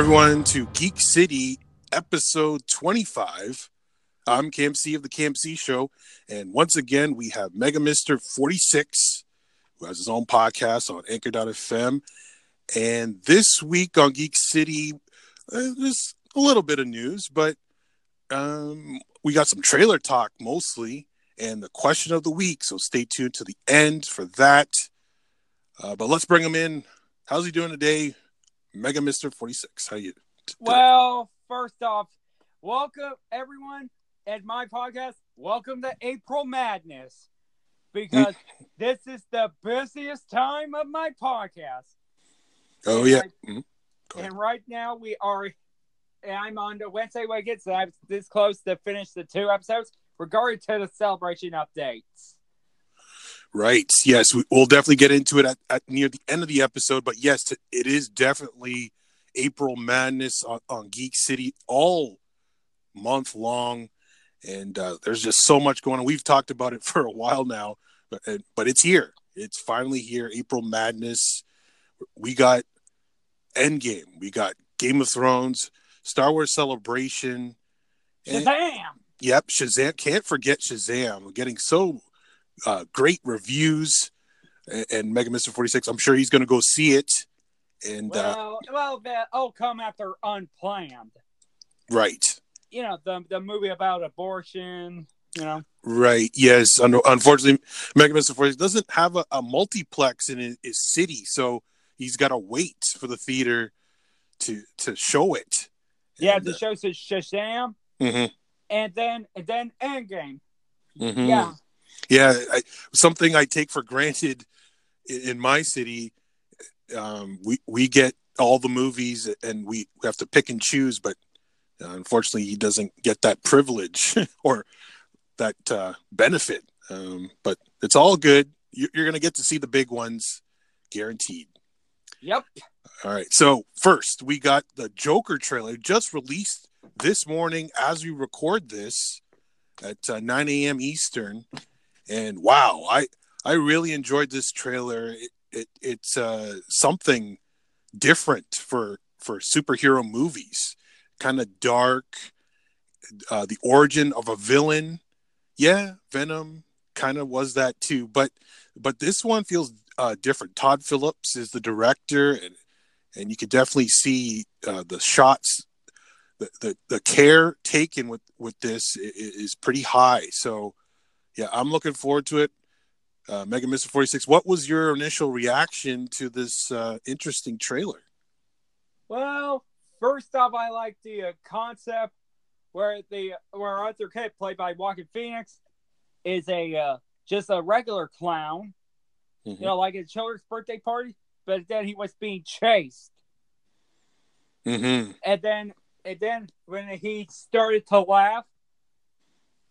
everyone to Geek City episode 25. I'm Camp C of the Camp C show and once again we have Mega Mister 46 who has his own podcast on anchor.fm and this week on Geek City uh, there's a little bit of news but um, we got some trailer talk mostly and the question of the week so stay tuned to the end for that. Uh, but let's bring him in. How's he doing today Mega Mister 46 how you today? Well, first off, welcome everyone at my podcast. Welcome to April Madness because this is the busiest time of my podcast. oh and yeah right- Mhm. And right now we are, and I'm on the Wednesday Wickets. So I'm this close to finish the two episodes regarding to the celebration updates. Right. Yes, we, we'll definitely get into it at, at near the end of the episode. But yes, it is definitely April Madness on, on Geek City all month long, and uh, there's just so much going on. We've talked about it for a while now, but but it's here. It's finally here. April Madness. We got Endgame. We got Game of Thrones, Star Wars Celebration. and- Shazam! Yep, Shazam. Can't forget Shazam. We're getting so uh, great reviews. And, and Mega Mister Forty Six. I'm sure he's going to go see it. And uh, Well, well, that'll come after Unplanned. right, You know, the the movie about abortion. You know, right, yes. Un- unfortunately, Mega Mister Forty Six doesn't have a, a multiplex in his, his city, so he's got to wait for the theater to to show it. yeah, And, the show says Shazam, uh, mhm, and then and then Endgame. mhm. Yeah, yeah I, something i take for granted in, in my city um, we we get all the movies and we have to pick and choose but uh, unfortunately he doesn't get that privilege or that uh, benefit um, but it's all good you, you're going to get to see the big ones guaranteed yep. all right. So first, we got the Joker trailer just released this morning as we record this at uh, 9 a.m. Eastern, and wow, I I really enjoyed this trailer. It, it it's uh, something different for for superhero movies, kind of dark. Uh, the origin of a villain, yeah, Venom kind of was that too, but but this one feels uh, different. Todd Phillips is the director, and and you could definitely see uh, the shots, the, the the care taken with with this is pretty high. So, yeah, I'm looking forward to it. Uh, Mega Mister 46, what was your initial reaction to this uh, interesting trailer? Well, first off, I like the uh, concept where the where Arthur Kid, played by Joaquin Phoenix, is a uh, just a regular clown. Mhm. You know, like a children's birthday party, but then he was being chased, Mm-hmm. and then and then when he started to laugh,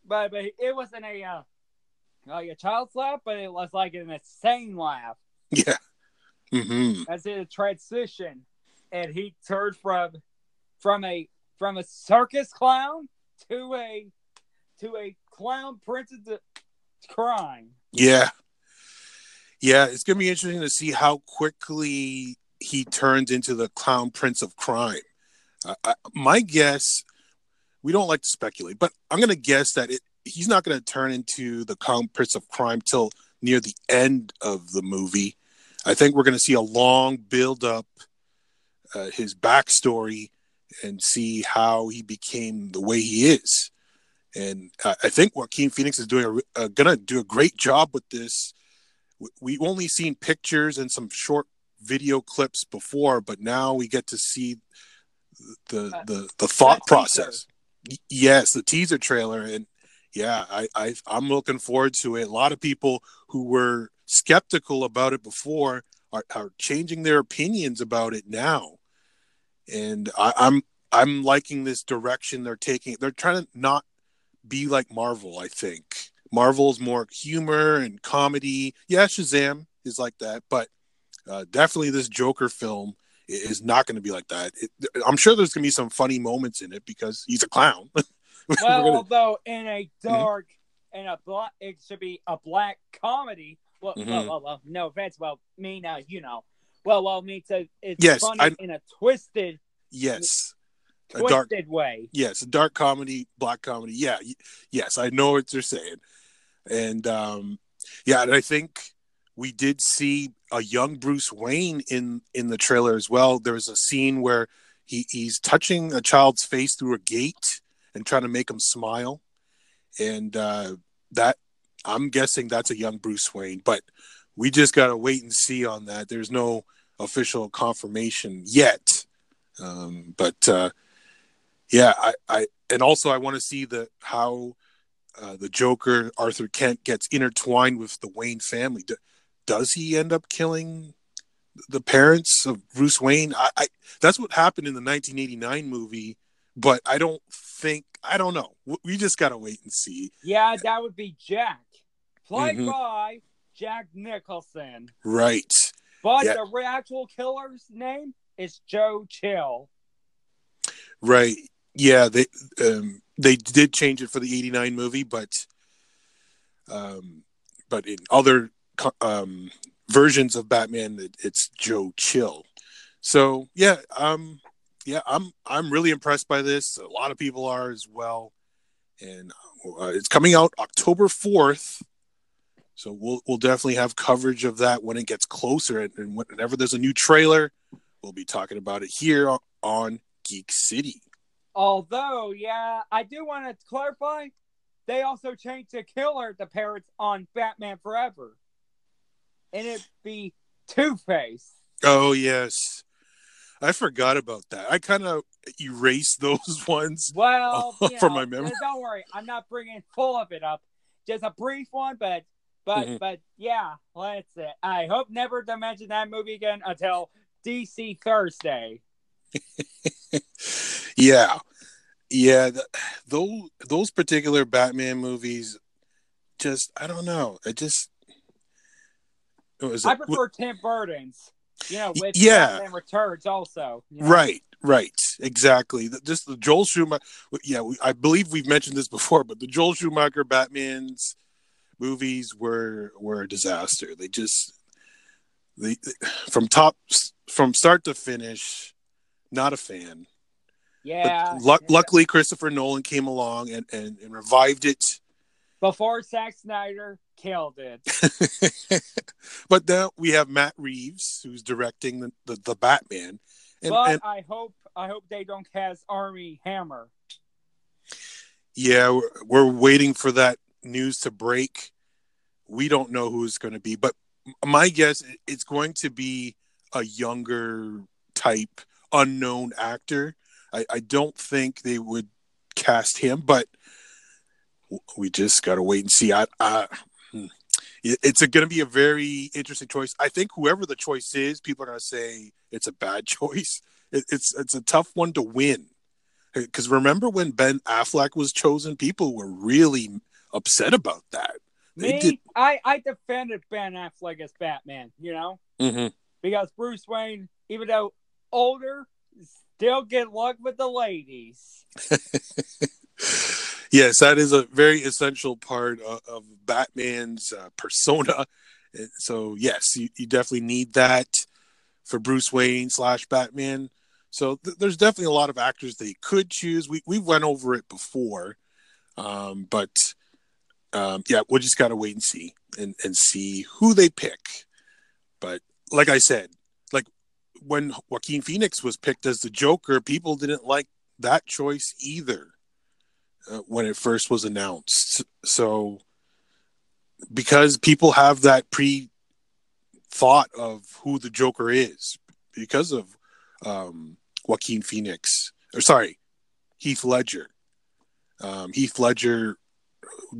but but it wasn't a uh, like a child's laugh, but it was like an insane laugh. Yeah. Mm-hmm. as in a transition, and he turned from from a from a circus clown to a to a clown prince of the crime. Yeah. Yeah, it's going to be interesting to see how quickly he turns into the clown prince of crime. Uh, I, my guess, we don't like to speculate, but I'm going to guess that it, he's not going to turn into the clown prince of crime till near the end of the movie. I think we're going to see a long build up, uh, his backstory, and see how he became the way he is. And I I think Joaquin Phoenix is doing a, uh, gonna do a great job with this. We- We've only seen pictures and some short video clips before, but now we get to see the the the thought process. Yes, the teaser trailer, and yeah, I, I I'm looking forward to it. A lot of people who were skeptical about it before are, are changing their opinions about it now, and I, I'm I'm liking this direction they're taking. They're trying to not be like Marvel. I think Marvel's more humor and comedy. Yeah, Shazam is like that, but uh, definitely this Joker film is not going to be like that. It, I'm sure there's going to be some funny moments in it because he's a clown. Well, gonna- although in a dark and a black. It should be a black comedy. Well, well, Mhm. well, well, no offense. Well, me now, you know. Well, well, me too. It's Yes, funny I- in a twisted, Yes, a dark twisted way. yes, a dark comedy, black comedy. Yeah, yes, I know what you're saying, and um, yeah, and I think we did see a young Bruce Wayne in in the trailer as well. There was a scene where he he's touching a child's face through a gate and trying to make him smile, and uh, that I'm guessing that's a young Bruce Wayne, but we just gotta wait and see on that. There's no official confirmation yet, um, but. Uh, yeah, I, I and also I want to see the how uh, the Joker Arthur Kent gets intertwined with the Wayne family. Do, does he end up killing the parents of Bruce Wayne? I, I that's what happened in the 1989 movie, but I don't think I don't know. We just gotta wait and see. Yeah, that would be Jack, played Mhm. by Jack Nicholson. Right. But Yeah. the actual killer's name is Joe Chill. Right. Yeah, they um, they did change it for the '89 movie, but um, but in other um, versions of Batman, it, it's Joe Chill. So yeah, um, yeah, I'm I'm really impressed by this. A lot of people are as well, and uh, it's coming out October fourth. So we'll we'll definitely have coverage of that when it gets closer, and, and whenever there's a new trailer, we'll be talking about it here on Geek City. Although, yeah, I do want to clarify, they also changed the killer, the parents, on Batman Forever. And it'd be Two Face. Oh yes, I forgot about that. I kind of erased those ones. Well, From know, my memory. Don't worry, I'm not bringing full of it up. Just a brief one, but but Mhm. but yeah, that's it. I hope never to mention that movie again until DC Thursday. yeah, yeah. th those those particular Batman movies, just I don't know. It just it was I prefer Tim Burton's. You know, with Yeah. Returns also. you know? Right, right, exactly. The- Just the Joel Schumacher. Yeah, we, I believe we've mentioned this before, but the Joel Schumacher Batman's movies were were a disaster. They just they from top from start to finish. Not a fan. Yeah. Luck, luckily, Christopher Nolan came along and, and, and revived it. Before Zack Snyder killed it. but now we have Matt Reeves who's directing the, the, the Batman. And, but and I hope I hope they don't cast Armie Hammer. yeah, we're, we're waiting for that news to break. We don't know who it's going to be, but my guess it's going to be a younger type unknown actor. I, I don't think they would cast him, but we just got to wait and see. I, I hmm. It- it's going to be a very interesting choice. I think whoever the choice is, people are going to say it's a bad choice. It, it's it's a tough one to win because remember when Ben Affleck was chosen, people were really upset about that. They Me, did- I I defended Ben Affleck as Batman. You know, Mm-hmm. because Bruce Wayne, even though older, still get luck with the ladies. yes, that is a very essential part of, of Batman's uh, persona. So yes, you, you definitely need that for Bruce Wayne slash Batman. So th- there's definitely a lot of actors they could choose. We we went over it before, um, but um, yeah, we'll just gotta wait and see and and see who they pick. But like I said, like when Joaquin Phoenix was picked as the Joker, people didn't like that choice either uh, when it first was announced. So because people have that pre thought of who the Joker is because of um, Joaquin Phoenix, or sorry, Heath Ledger. Um, Heath Ledger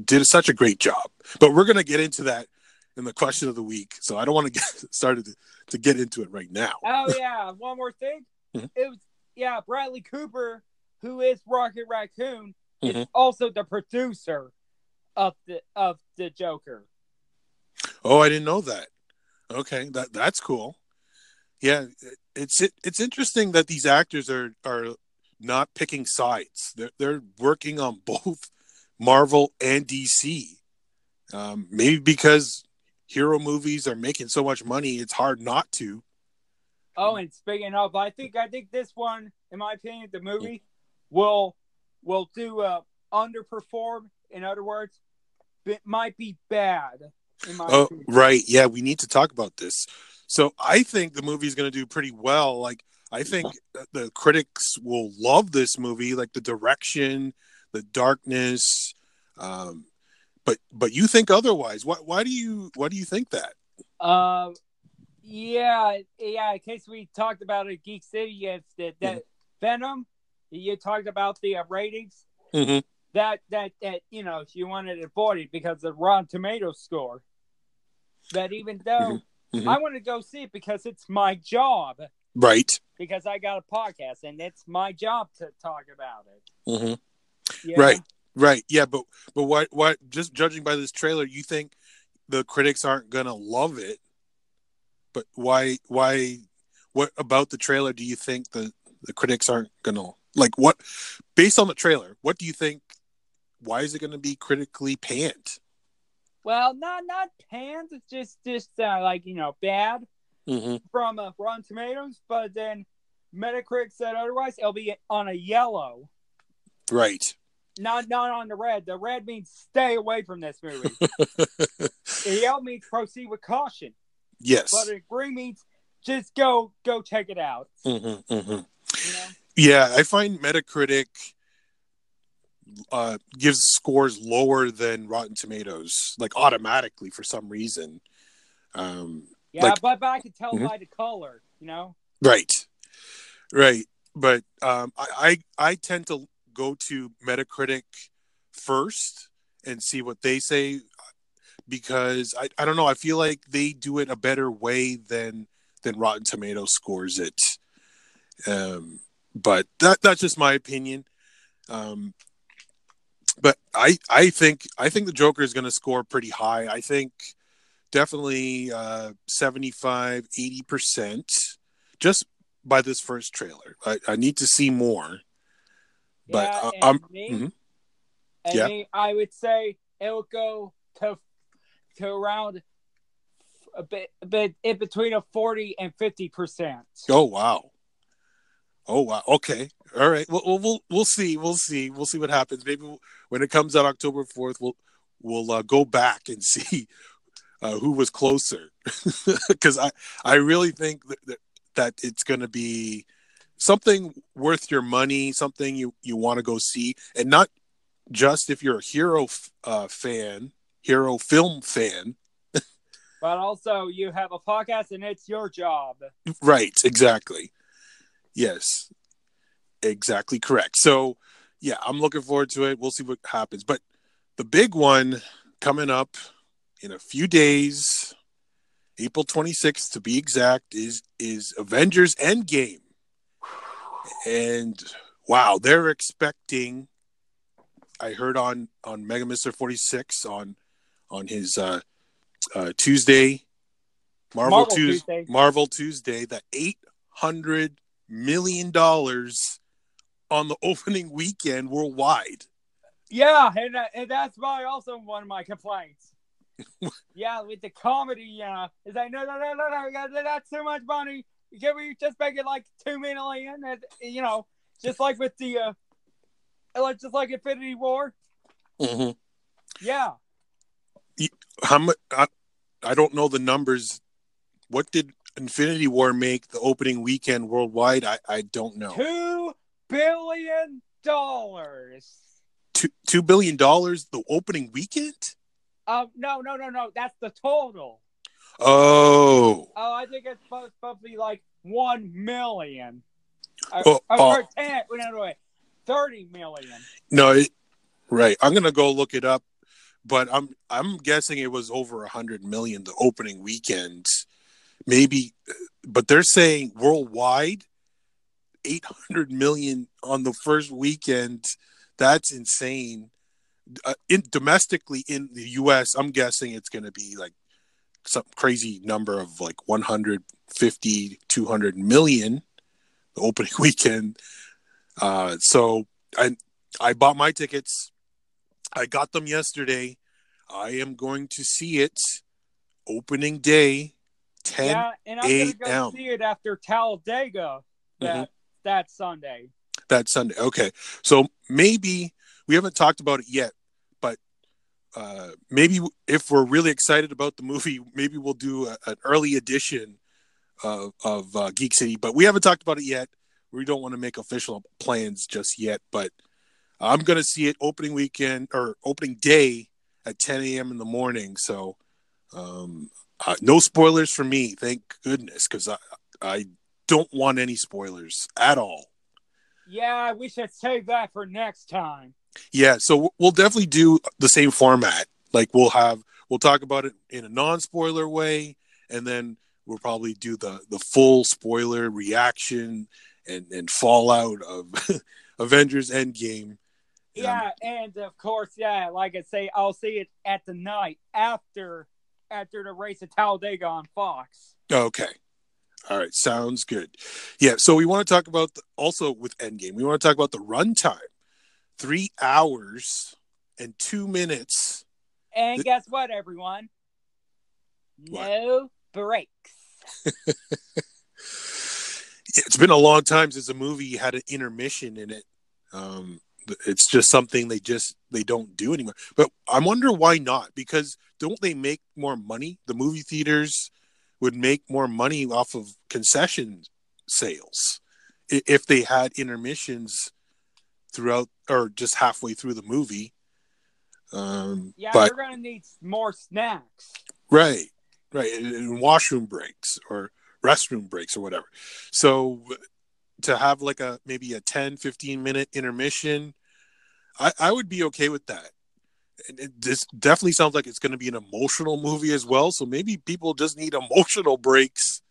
did such a great job, but we're going to get into that in the question of the week. So I don't want to get started to, to get into it right now. Oh yeah, one more thing. Mhm. It was yeah, Bradley Cooper, who is Rocket Raccoon, is Mhm. also the producer of the of the Joker. Oh, I didn't know that. Okay, that that's cool. Yeah, it's it, it's interesting that these actors are are not picking sides. They're they're working on both Marvel and DC. Um, maybe because hero movies are making so much money, it's hard not to. Oh, and speaking of, I think I think this one, in my opinion, the movie will will do uh, underperform. In other words, it might be bad. In my Oh, opinion. right. Yeah, we need to talk about this. So I think the movie's going to do pretty well. Like, I think the critics will love this movie, like the direction, the darkness. Um, but but you think otherwise. Why why do you why do you think that? Um, yeah, yeah. In case we talked about it, Geek City, it's that that Venom. You talked about the uh, ratings. Mhm. That that that you know you wanted to avoid it because of Rotten Tomato score. But even though Mhm. I want to go see it because it's my job, Right. because I got a podcast and it's my job to talk about it. Mm-hmm. Yeah. Right. Right. Yeah. But but what what just judging by this trailer, you think the critics aren't gonna love it? But why why what about the trailer do you think the the critics aren't gonna like what based on the trailer what do you think why is it gonna be critically panned Well, not not panned. It's just just uh, like you know bad. mm-hmm. from uh, Rotten Tomatoes, but then Metacritic said otherwise. It'll be on a yellow, right not not on the red. The red means stay away from this movie. the yellow means proceed with caution, yes but the green means just go go check it out. mm-hmm, mm-hmm. You know? Yeah i find metacritic uh gives scores lower than rotten tomatoes like automatically for some reason um Yeah, Like- but, but I can tell Mhm. by the color. You know. Right. Right. But um, I, I I tend to go to Metacritic first and see what they say because I, I don't know, I feel like they do it a better way than than Rotten Tomatoes scores it. Um but that that's just my opinion. Um but I I think I think the Joker is gonna score pretty high. I think definitely uh 75 80% just by this first trailer i, I need to see more But, yeah, me, mhm. and Yeah. me, I would say it will go to to around a bit, a bit in between a forty and fifty percent. oh wow oh wow. Okay. All right. Well, we'll we'll see. We'll see. We'll see what happens. Maybe we'll, when it comes out october 4th we'll we'll uh, go back and see uh, who was closer. Because i i really think that, that, that it's going to be something worth your money something you you want to go see. And not just if you're a hero f- uh, fan hero film fan. But also, you have a podcast, and it's your job. Right, exactly. Yes, exactly correct. So, yeah, I'm looking forward to it. We'll see what happens. But the big one coming up in a few days, April 26th to be exact, is is Avengers Endgame. And wow, they're expecting I heard on on Mega Mister 46 on on his uh uh Tuesday Marvel, Marvel Tues- Tuesday. Marvel Tuesday that 800 million dollars on the opening weekend worldwide. Yeah, and, uh, and that's my also one of my complaints. yeah, with the comedy, uh, is like no, no, no, no, no, that's too much money. Can we just make it like two million? And you know, just like with the, uh, like just like Infinity War. Mm-hmm. Yeah, How much? I, I don't know the numbers. What did Infinity War make the opening weekend worldwide? I, I don't know. two billion dollars. Two two billion dollars the opening weekend? Um, no, no, no, no. That's the total. Oh, Oh, I think it's supposed, to be like one million. Or, Oh, or, or ten. Wait, no, wait. Thirty million. no, it, right. I'm gonna go look it up, but I'm I'm guessing it was over a hundred million the opening weekend, maybe. But they're saying worldwide, eight hundred million on the first weekend. That's insane. Uh, in domestically in the U.S., I'm guessing it's going to be like some crazy number of like 150, 200 million the opening weekend. Uh, so I I bought my tickets. I got them yesterday. I am going to see it opening day, 10 yeah, and I'm gonna go see it after Talladega that Mm-hmm. that Sunday. that Sunday. Okay. So maybe we haven't talked about it yet, but uh, maybe if we're really excited about the movie, maybe we'll do a, an early edition of, of uh, Geek City. But we haven't talked about it yet. We don't want to make official plans just yet. But I'm going to see it opening weekend or opening day at 10 a.m. in the morning. So um, uh, no spoilers for me, thank goodness, because I I don't want any spoilers at all. Yeah, we should save that for next time. Yeah, so we'll definitely do the same format. Like we'll have we'll talk about it in a non-spoiler way, and then we'll probably do the the full spoiler reaction and and fallout of Avengers Endgame. Yeah, and of course, yeah, like I say, I'll see it at the night after after the race at Talladega on Fox. Okay. All right, sounds good. Yeah, so we want to talk about the, also with Endgame. We want to talk about the runtime, three hours and two minutes. And guess what, everyone? What? No breaks. It's been a long time since a movie had an intermission in it. Um, it's just something they just they don't do anymore. But I wonder why not? Because don't they make more money? The movie theaters would make more money off of concession sales if they had intermissions throughout or just halfway through the movie. Um, Yeah, but we're gonna need more snacks. Right, right. And washroom breaks or restroom breaks or whatever. So to have like a maybe a 10, 15 minute intermission, I, I would be okay with that. And it, this definitely sounds like it's going to be an emotional movie as well. So maybe people just need emotional breaks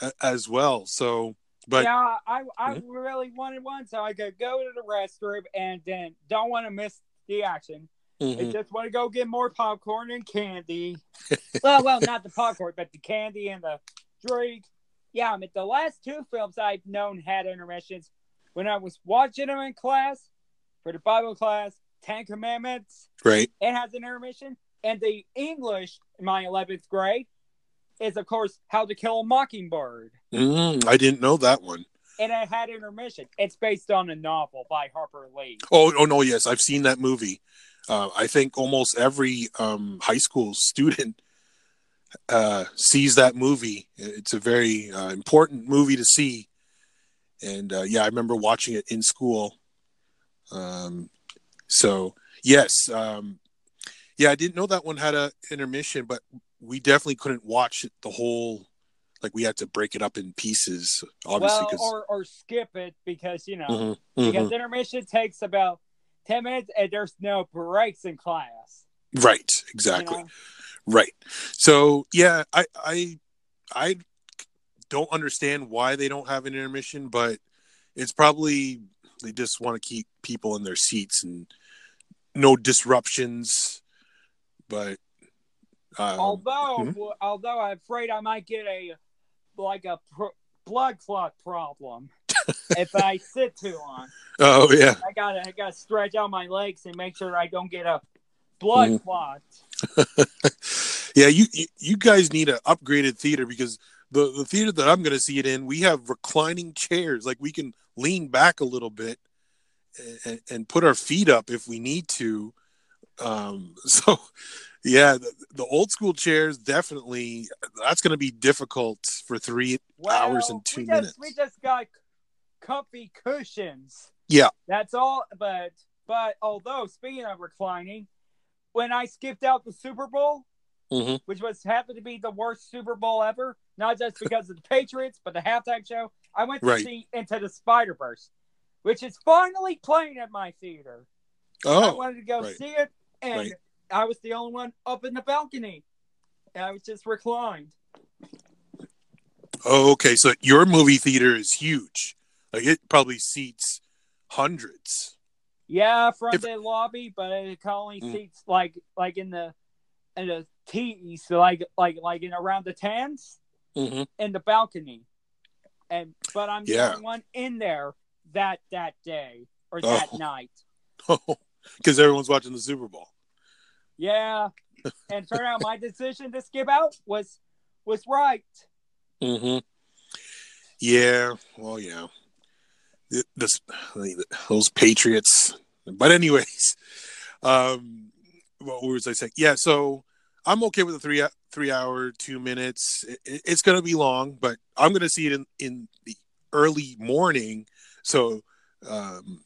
a, as well. So, but yeah, I I Mhm. really wanted one so I could go to the restroom and then don't want to miss the action. I mhm, just want to go get more popcorn and candy. well, well, not the popcorn, but the candy and the drink. Yeah, I mean, the last two films I've known had intermissions. When I was watching them in class for the Bible class, Ten Commandments, right. it has an intermission. And the English in my 11th grade is, of course, How to Kill a Mockingbird. Mm, I didn't know that one. And it had intermission. It's based on a novel by Harper Lee. Oh, oh no, yes, I've seen that movie. Uh, I think almost every um, high school student uh, sees that movie. It's a very uh, important movie to see, and uh, yeah, I remember watching it in school. Um, so yes, um, yeah, I didn't know that one had a intermission, but we definitely couldn't watch the whole. Like we had to break it up in pieces, obviously. well, 'cause- or, or skip it because, you know, Mhm, mhm. because intermission takes about 10 minutes and there's no breaks in class. right, you exactly. know? Right. So yeah, I I I don't understand why they don't have an intermission, but it's probably they just want to keep people in their seats and no disruptions. But um, although, mhm. although I'm afraid I might get a like a blood clot problem if I sit too long. oh yeah, I gotta, I gotta stretch out my legs and make sure I don't get a blood Mhm. clot. yeah. You, you you guys need an upgraded theater because the the theater that I'm going to see it in, we have reclining chairs, like we can lean back a little bit and, and put our feet up if we need to. Um, so yeah, the, the old school chairs definitely that's going to be difficult for three Well, hours and two we just, minutes. We just got comfy cushions. Yeah. That's all. But but although speaking of reclining, when I skipped out the Super Bowl, Mhm. which was happened to be the worst Super Bowl ever, not just because of the Patriots, but the halftime show, I went to Right. see Into the Spider Verse, which is finally playing at my theater. Oh, I wanted to go right. see it, and Right. I was the only one up in the balcony. And I was just reclined. oh, okay. So your movie theater is huge. Like it probably seats hundreds. Yeah, front If- day lobby, but it only Mm. seats like like in the in the T's, like like like in around the tens Mm-hmm. in the balcony. And but I'm the only one in there that that day or Oh. that night. because everyone's watching the Super Bowl. Yeah, and turn out my decision to skip out was was right. Mm-hmm. Yeah. Well, yeah. Th- This, those Patriots. But anyways, um, what was I saying? Yeah. So I'm okay with the three three hour two minutes. It, it- it's gonna be long, but I'm gonna see it in in the early morning. So um,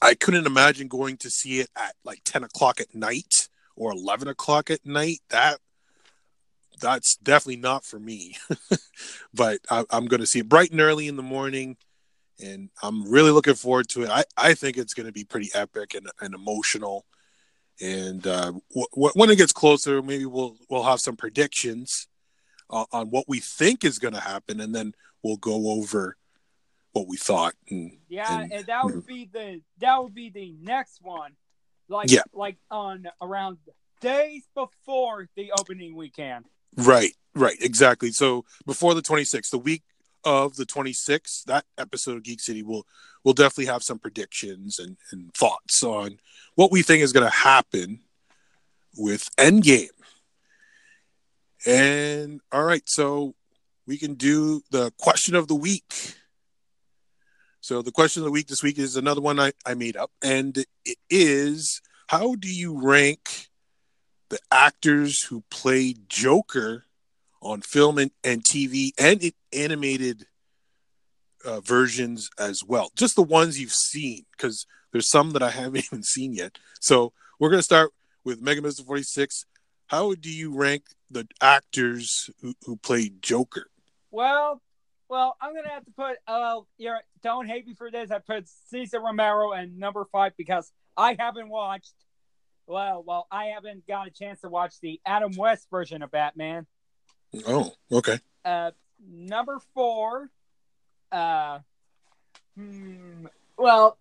I couldn't imagine going to see it at like 10 o'clock at night or 11 o'clock at night. That that's definitely not for me. but I, I'm going to see it bright and early in the morning, and I'm really looking forward to it. I, I think it's going to be pretty epic and, and emotional. And uh, w- w- when it gets closer, maybe we'll we'll have some predictions uh, on what we think is going to happen, and then we'll go over what we thought. And, Yeah, and- and, that would be the that would be the next one. Like Yeah. like on around days before the opening weekend. Right, right, exactly. So before the 26th, the week of the 26th, that episode of Geek City will will definitely have some predictions and, and thoughts on what we think is going to happen with Endgame. And all right, so we can do the question of the week. So the question of the week this week is another one I, I made up, and it is how do you rank the actors who played Joker on film and, and TV and it animated uh, versions as well. Just the ones you've seen, because there's some that I haven't even seen yet. So we're going to start with Mega Mister 46. How do you rank the actors who, who played Joker? Well, well, I'm gonna have to put. Uh, you're don't hate me for this. I put Cesar Romero and number five because I haven't watched. Well, well, I haven't got a chance to watch the Adam West version of Batman. Oh, okay. Uh, number four. Uh, hmm, well,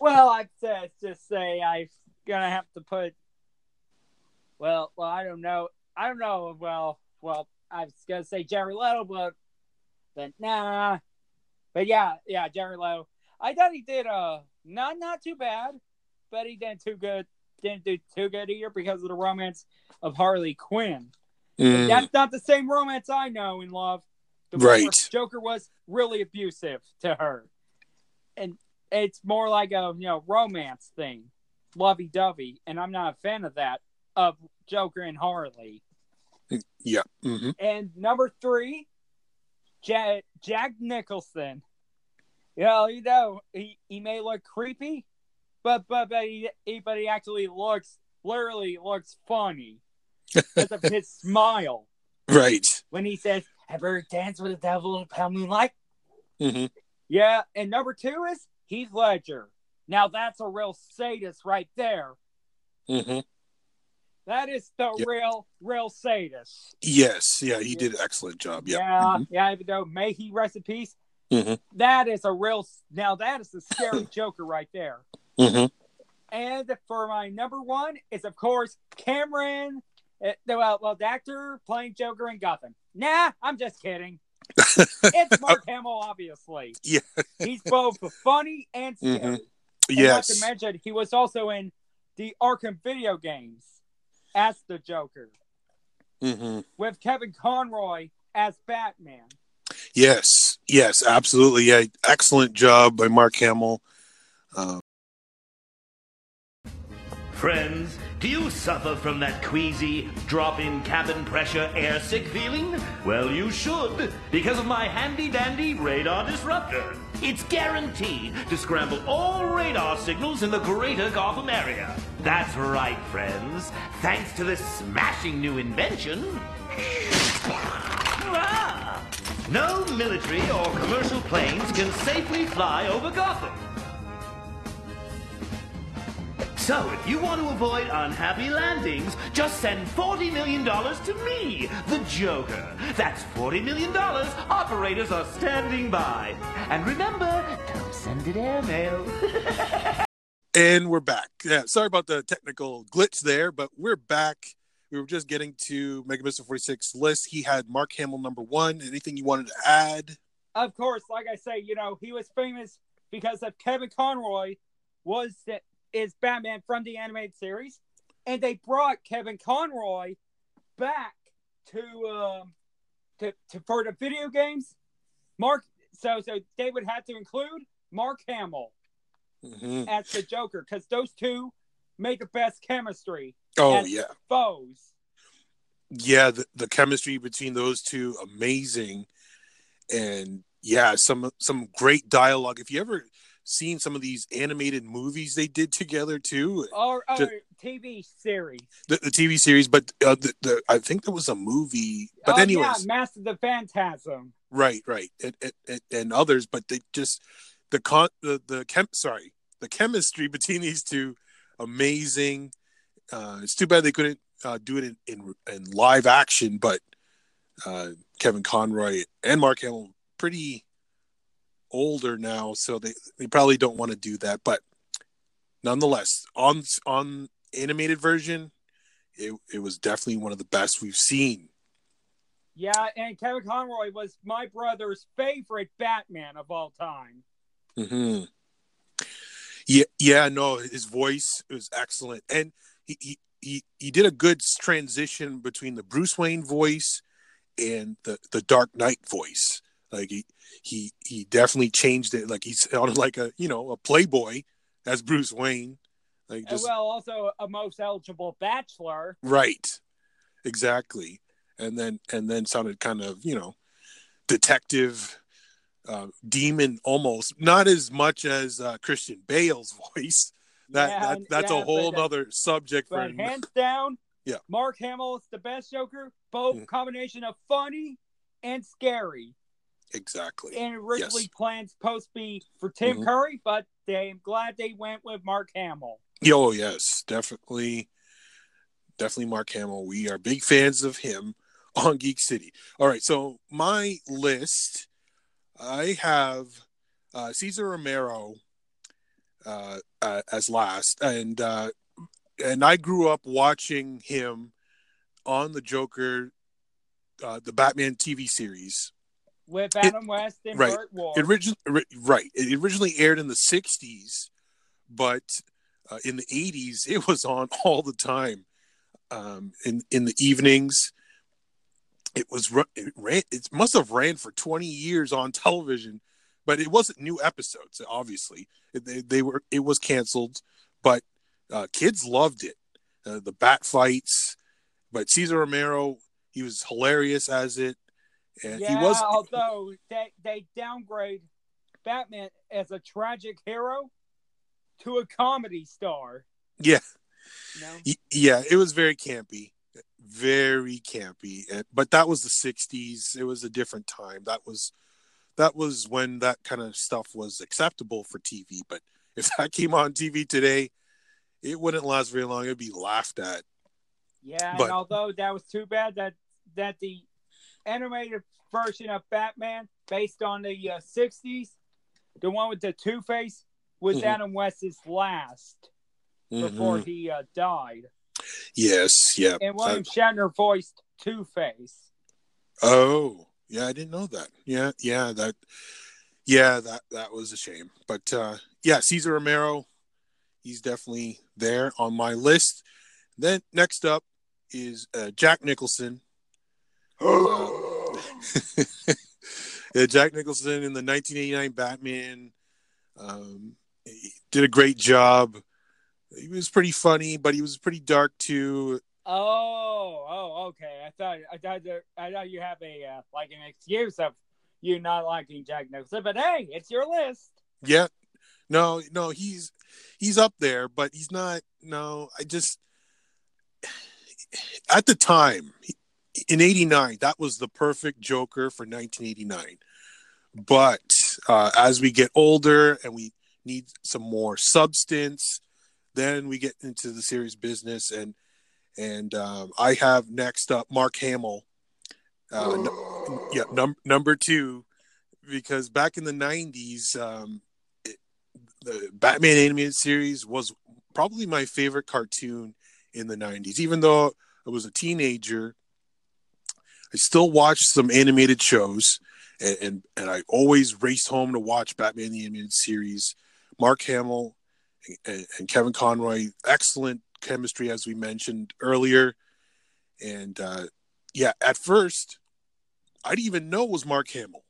well, I'd say, just say I'm gonna have to put. Well, well, I don't know. I don't know. Well, well, I was gonna say Jerry Leto, but but nah. But yeah, yeah, Jerry Leto. I thought he did uh not not too bad, but he didn't too good. Didn't do too good either because of the romance of Harley Quinn. Mm, That's not the same romance I know and love. The Right. Joker was really abusive to her, and it's more like a you know romance thing, lovey dovey, and I'm not a fan of that of Joker and Harley. yeah. hmm And number three, Jack, Jack Nicholson. You know, you know, he, he may look creepy, but but but he, he but he actually looks literally looks funny because of his smile Right. when he says, "Ever dance with the devil in pale moonlight?" hmm Yeah, and number two is Heath Ledger. Now that's a real sadist right there. hmm That is the Yep. real, real sadist. Yes. Yeah. He did an excellent job. Yeah. Yeah, Mhm. yeah. Even though may he rest in peace. Mhm. That is a real. Now that is the scary Joker right there. Mhm. And for my number one is of course Cameron. Uh, well, well, the actor playing Joker in Gotham. Nah, I'm just kidding. it's Mark Hamill, obviously. Yeah. He's both funny and scary. Mhm. And Yes. Not to mention, he was also in the Arkham video games as the Joker hmm with Kevin Conroy as Batman. Yes, yes, absolutely. Yeah, excellent job by Mark Hamill. Uh, Friends, do you suffer from that queasy, drop in cabin pressure air sick feeling? Well, you should, because of my handy dandy radar disruptor. It's guaranteed to scramble all radar signals in the greater Gotham area. That's right, friends. Thanks to this smashing new invention. No military or commercial planes can safely fly over Gotham. So, if you want to avoid unhappy landings, just send $40 million to me, the Joker. That's $40 million. Operators are standing by. And remember, don't send it airmail. and we're back. Yeah, sorry about the technical glitch there, but we're back. We were just getting to Mega Mister 46 list. He had Mark Hamill number one. Anything you wanted to add? Of course, like I say, you know, he was famous because of Kevin Conroy was is Batman from the animated series. and they brought Kevin Conroy back to um to, to for the video games. Mark, so so they would have to include Mark Hamill Mhm. as the Joker because those two made the best chemistry Oh yeah, foes. yeah. The, the chemistry between those two amazing, and yeah, some some great dialogue. If you ever seen some of these animated movies they did together too, Or, or Ju- TV series. the, the TV series, but uh, the, the I think there was a movie. But oh, anyways, yeah, Master of the Phantasm. Right, right, and, and others, but they just the con the the chem sorry the chemistry between these two amazing. Uh, it's too bad they couldn't uh, do it in, in in live action, but uh, Kevin Conroy and Mark Hamill pretty older now, so they they probably don't want to do that. But nonetheless, on on animated version, it it was definitely one of the best we've seen. Yeah, and Kevin Conroy was my brother's favorite Batman of all time. hmm Yeah, yeah, no, his voice was excellent, and he he he, he did a good transition between the Bruce Wayne voice and the the Dark Knight voice. Like he he he definitely changed it. Like he sounded like a you know a playboy as Bruce Wayne. Like just well, also a most eligible bachelor. right, exactly, and then and then sounded kind of you know detective. Uh, demon almost not as much as uh, Christian Bale's voice, that, Yeah, that that's yeah, a whole but, uh, other subject for But hands down, Yeah. Mark Hamill is the best Joker. Both combination of funny and scary. Exactly And originally Yes. planned supposed to be for Tim Mhm. Curry, but they, I'm glad they went with Mark Hamill. oh yes definitely definitely mark hamill we are big fans of him on geek city all right so my list i have uh cesar romero uh, uh as last and uh and i grew up watching him on the joker uh the batman tv series With Adam West and right. Burt Ward. It origin- right. It originally aired in the 60s, but uh, in the 80s, it was on all the time. Um, in in the evenings, it was it ran. It must have ran for 20 years on television, but it wasn't new episodes. Obviously, they, they were. It was canceled, but uh, kids loved it. Uh, the bat fights, but Cesar Romero, he was hilarious as it. And yeah, he was although they, they downgrade Batman as a tragic hero to a comedy star. Yeah. Y- yeah it was very campy very campy eh, but that was the 60s it was a different time. That was that was when that kind of stuff was acceptable for tv but if that came on tv today it wouldn't last very long. It'd be laughed at. Yeah, But- and although that was too bad that that the animated version of Batman, based on the uh, '60s, the one with the Two Face, was Mhm. Adam West's last before Mhm. he uh, died, yes yeah and William Uh, Shatner voiced Two Face. oh yeah i didn't know that yeah yeah that yeah that that was a shame but uh yeah Cesar romero he's definitely there on my list then next up is uh, jack nicholson yeah, Jack Nicholson in the 1989 Batman um, did a great job. He was pretty funny, but he was pretty dark too. Oh, oh, okay. I thought I thought I thought you have a uh, like an excuse of you not liking Jack Nicholson, but hey, it's your list. Yeah, no, no, he's he's up there, but he's not. No, I just at the time in '89, that was the perfect Joker for 1989. But uh, as we get older and we need some more substance, then we get into the serious business. And and um, I have next up Mark Hamill. Uh, yeah, num- number two, because back in the '90s, um, the Batman animated series was probably my favorite cartoon in the '90s. Even though I was a teenager, I still watch some animated shows, and and, and I always raced home to watch Batman the animated series. Mark Hamill and, and Kevin Conroy, excellent chemistry as we mentioned earlier. And uh, yeah, at first, I didn't even know it was Mark Hamill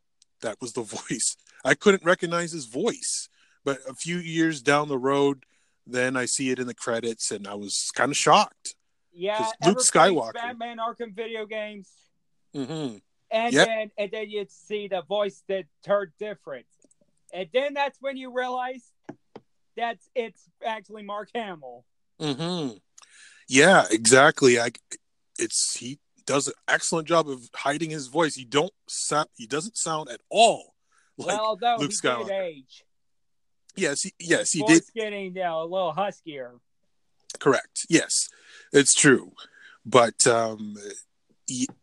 that was the voice. I couldn't recognize his voice. But a few years down the road, then I see it in the credits, and I was kind of shocked. Yeah, Luke Skywalker. Batman Arkham video games, hmm and Yep. then and then you'd see the voice that turned different, and then that's when you realize that's it's actually Mark Hamill. hmm Yeah, exactly. I, it's he does an excellent job of hiding his voice. He don't sound, he doesn't sound at all like. well, although Luke he Skywalker. did age, yes, he, yes, he did. getting you know, a little huskier. Correct. Yes, it's true. But um,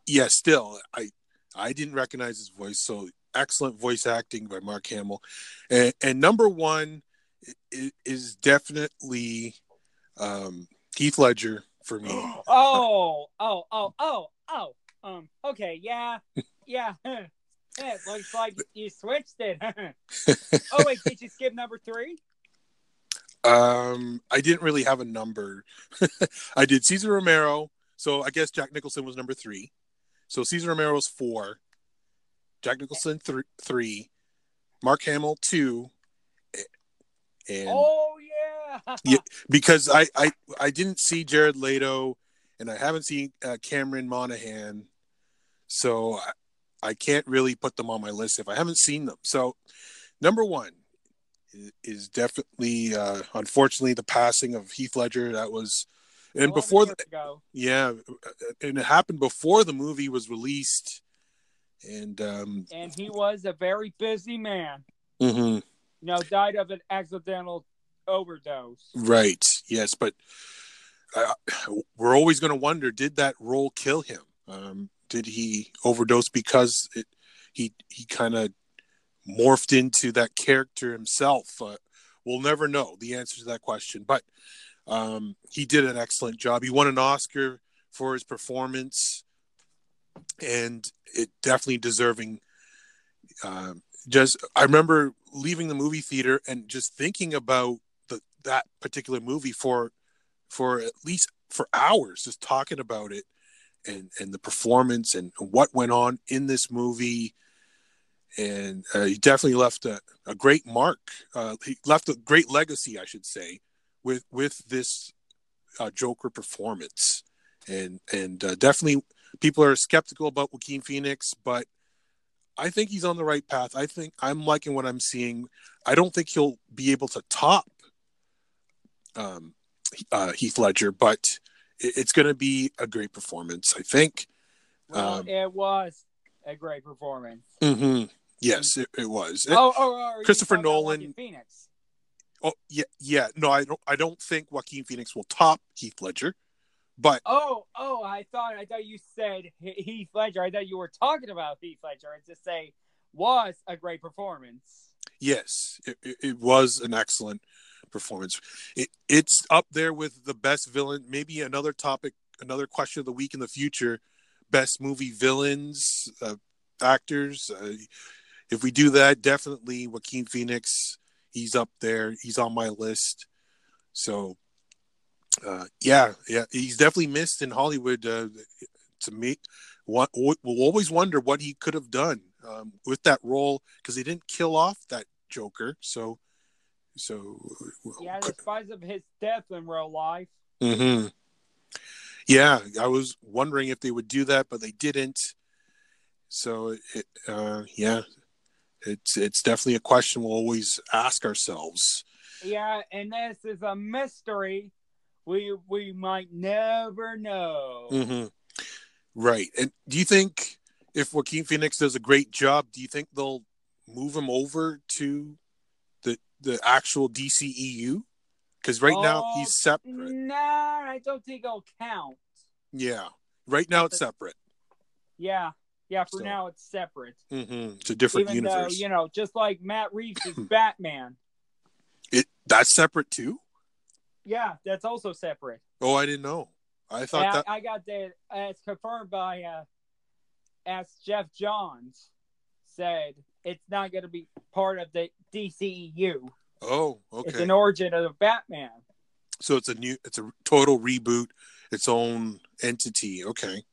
yeah, still, I I didn't recognize his voice. So excellent voice acting by Mark Hamill, and, and number one is definitely um, Heath Ledger for me. oh, oh, oh, oh, oh. Um. Okay. Yeah. Yeah. Yeah, it looks like you switched it. oh wait, did you skip number three? Um, I didn't really have a number. I did Cesar Romero, so I guess Jack Nicholson was number three. So Cesar Romero was four, Jack Nicholson th- three, Mark Hamill two, and Oh yeah. Yeah. because I, I I didn't see Jared Leto, and I haven't seen uh, Cameron Monaghan, so I, I can't really put them on my list if I haven't seen them. So number one is definitely uh, unfortunately the passing of Heath Ledger. That was and before the, ago. yeah, and it happened before the movie was released, and um, and he was a very busy man. Mm-hmm. You know, died of an accidental overdose. Right. Yes, but uh, we're always going to wonder: Did that role kill him? Um, did he overdose because it, he he kind of morphed into that character himself? Uh, we'll never know the answer to that question. But um, he did an excellent job. He won an Oscar for his performance, and it definitely deserving. Um, just I remember leaving the movie theater and just thinking about the, that particular movie for for at least for hours just talking about it and and the performance and what went on in this movie and uh, he definitely left a, a great mark uh, he left a great legacy i should say with with this uh, joker performance and and uh, definitely people are skeptical about joaquin phoenix but I think he's on the right path. I think I'm liking what I'm seeing. I don't think he'll be able to top um, uh, Heath Ledger, but it, it's going to be a great performance. I think. Well, Um, it was a great performance. Mm-hmm. Yes, it, it was. It- oh, oh, oh, Christopher Nolan- Phoenix. Oh, yeah, yeah. No, I don't. I don't think Joaquin Phoenix will top Heath Ledger, but Oh, oh, I thought I thought you said He- Heath Ledger. I thought you were talking about Heath Ledger. I just say was a great performance. Yes, it, it, it was an excellent performance. It, it's up there with the best villain. Maybe another topic, another question of the week in the future: best movie villains, uh, actors. Uh, if we do that, definitely Joaquin Phoenix. He's up there. He's on my list. So, uh, yeah, yeah, he's definitely missed in Hollywood. Uh, to me, what we'll always wonder what he could have done um, with that role because he didn't kill off that Joker. So, so Yeah, despite of his death in real life. hmm yeah, I was wondering if they would do that, but they didn't. So, it, uh, yeah, it's it's definitely a question we'll always ask ourselves. Yeah, and this is a mystery. We we might never know. hmm Right. And do you think if Joaquin Phoenix does a great job, do you think they'll move him over to the the actual DCEU? Because right now Oh, he's separate. Nah, I don't think it'll count. Yeah. Right now it's separate. Yeah, yeah. For So- now, it's separate. hmm It's a different Even though universe. you know, just like Matt Reeves is Batman. It that's separate too. Yeah, that's also separate. Oh, I didn't know. I thought Yeah, that. I, got that. Uh, it's confirmed by uh, as Geoff Johns said, it's not going to be part of the DCEU. Oh, okay. It's an origin of Batman. So it's a new, it's a total reboot, its own entity. Okay.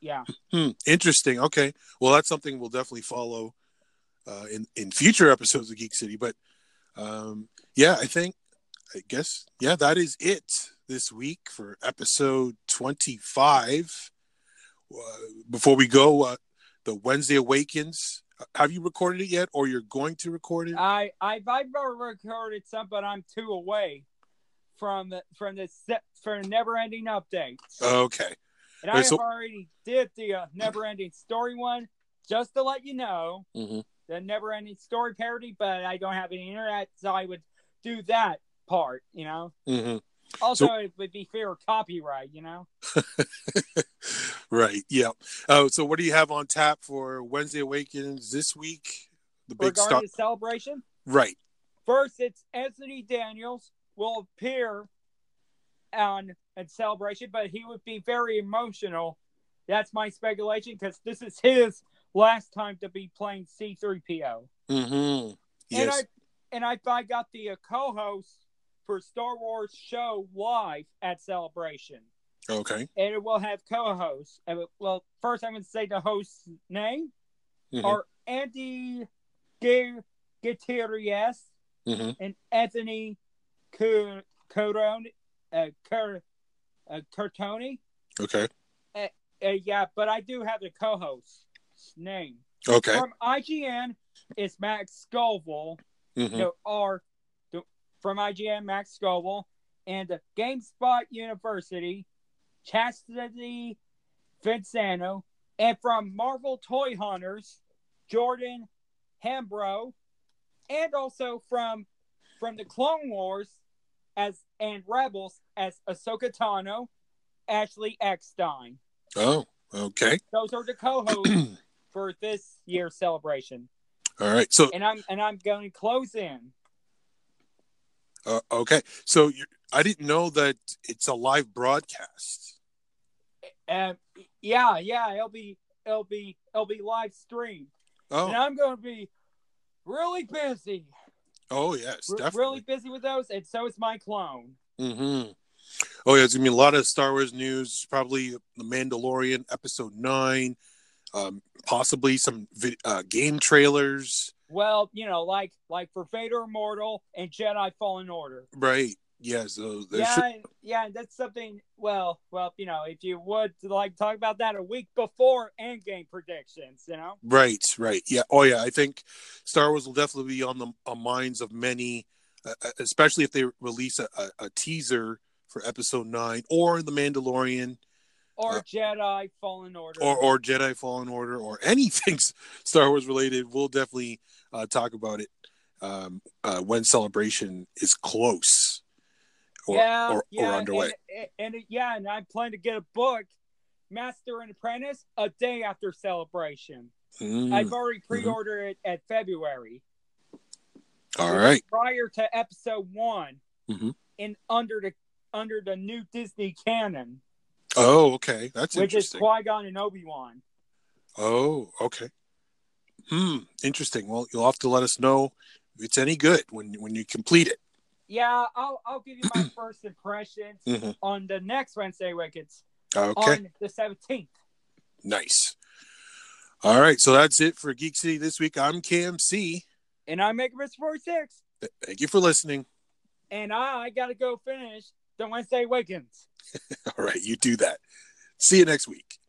Yeah. Hmm. Interesting. Okay. Well, that's something we'll definitely follow uh, in in future episodes of Geek City. But um, yeah, I think, I guess, yeah, that is it this week for episode twenty five. Uh, before we go, uh, the Wednesday Awakens. Have you recorded it yet, or you're going to record it? I I've, I've recorded some, but I'm two away from the from the for never ending updates. Okay. And I have so- already did the uh, never ending story one, just to let you know Mhm. the never ending story parody. But I don't have any internet, so I would do that part. You know. hmm Also, So- it would be fair copyright. You know. right. Yeah. Oh, so what do you have on tap for Wednesday Awakens this week? The big Regarding celebration, Right. first it's Anthony Daniels will appear on a celebration, but he would be very emotional. That's my speculation because this is his last time to be playing C3PO. Mm-hmm. And Yes. I and I, I got the uh, co-host for Star Wars show live at Celebration, Okay. and it will have co-hosts. And Well, first I'm going to say the host's name Mhm. are Andy G- Gutierrez Mhm. and Anthony Cordone, uh, Cur- uh, Curtoni. Okay. Uh, yeah, but I do have the co-host's name. Okay. From IGN, it's Max Scoville. Mhm. No, or the- from IGN, Max Scoville, and GameSpot University, Chastity Vincano, and from Marvel Toy Hunters, Jordan Hembrough, and also from from the Clone Wars as and Rebels as Ahsoka Tano, Ashley Eckstein. Oh. Okay. Those are the co-hosts for this year's celebration, All right. So and I'm and I'm going to close in. uh, okay. So you I didn't know that it's a live broadcast. Um, yeah, yeah, it'll be it'll be it'll be live streamed, Oh. and. I'm going to be really busy, Oh yes. R- Definitely. really busy with those, and so is my clone. Mm-hmm. Oh yeah, it's gonna be a lot of Star Wars news. Probably the Mandalorian episode nine, um, possibly some vi- uh, game trailers. Well, you know, like like for Vader Immortal and Jedi Fallen Order. Right? Yes. So Yeah, should- and- yeah, and that's something. Well, well, you know, if you would like talk about that a week before Endgame predictions, you know. Right. Right. Yeah. Oh yeah. I think Star Wars will definitely be on the on minds of many, uh, uh, especially if they release a, a, a teaser for episode nine or the Mandalorian Or Uh, Jedi Fallen Order. or or Jedi Fallen Order or anything Star Wars related. We'll definitely uh, talk about it um, uh, when celebration is close or yeah, or, yeah, or underway. And, and, and yeah, and I plan to get a book, Master and Apprentice, a day after celebration. Mm, I've already pre-ordered it at February. all right. Prior to episode one, Mhm. in under the under the new Disney canon, Oh, okay. That's which is. Qui Gon and Obi Wan. Oh, okay. Hmm. Interesting. Well, you'll have to let us know if it's any good when when you complete it. Yeah, I'll I'll give you my first impressions Mhm. on the next Wednesday Wickets Okay. on the seventeenth. Nice. All right. So that's it for Geek City this week. I'm KMC. And I make Mr. 46. Thank you for listening. And I gotta go finish the Wednesday Wickens. All right. You do that. See you next week.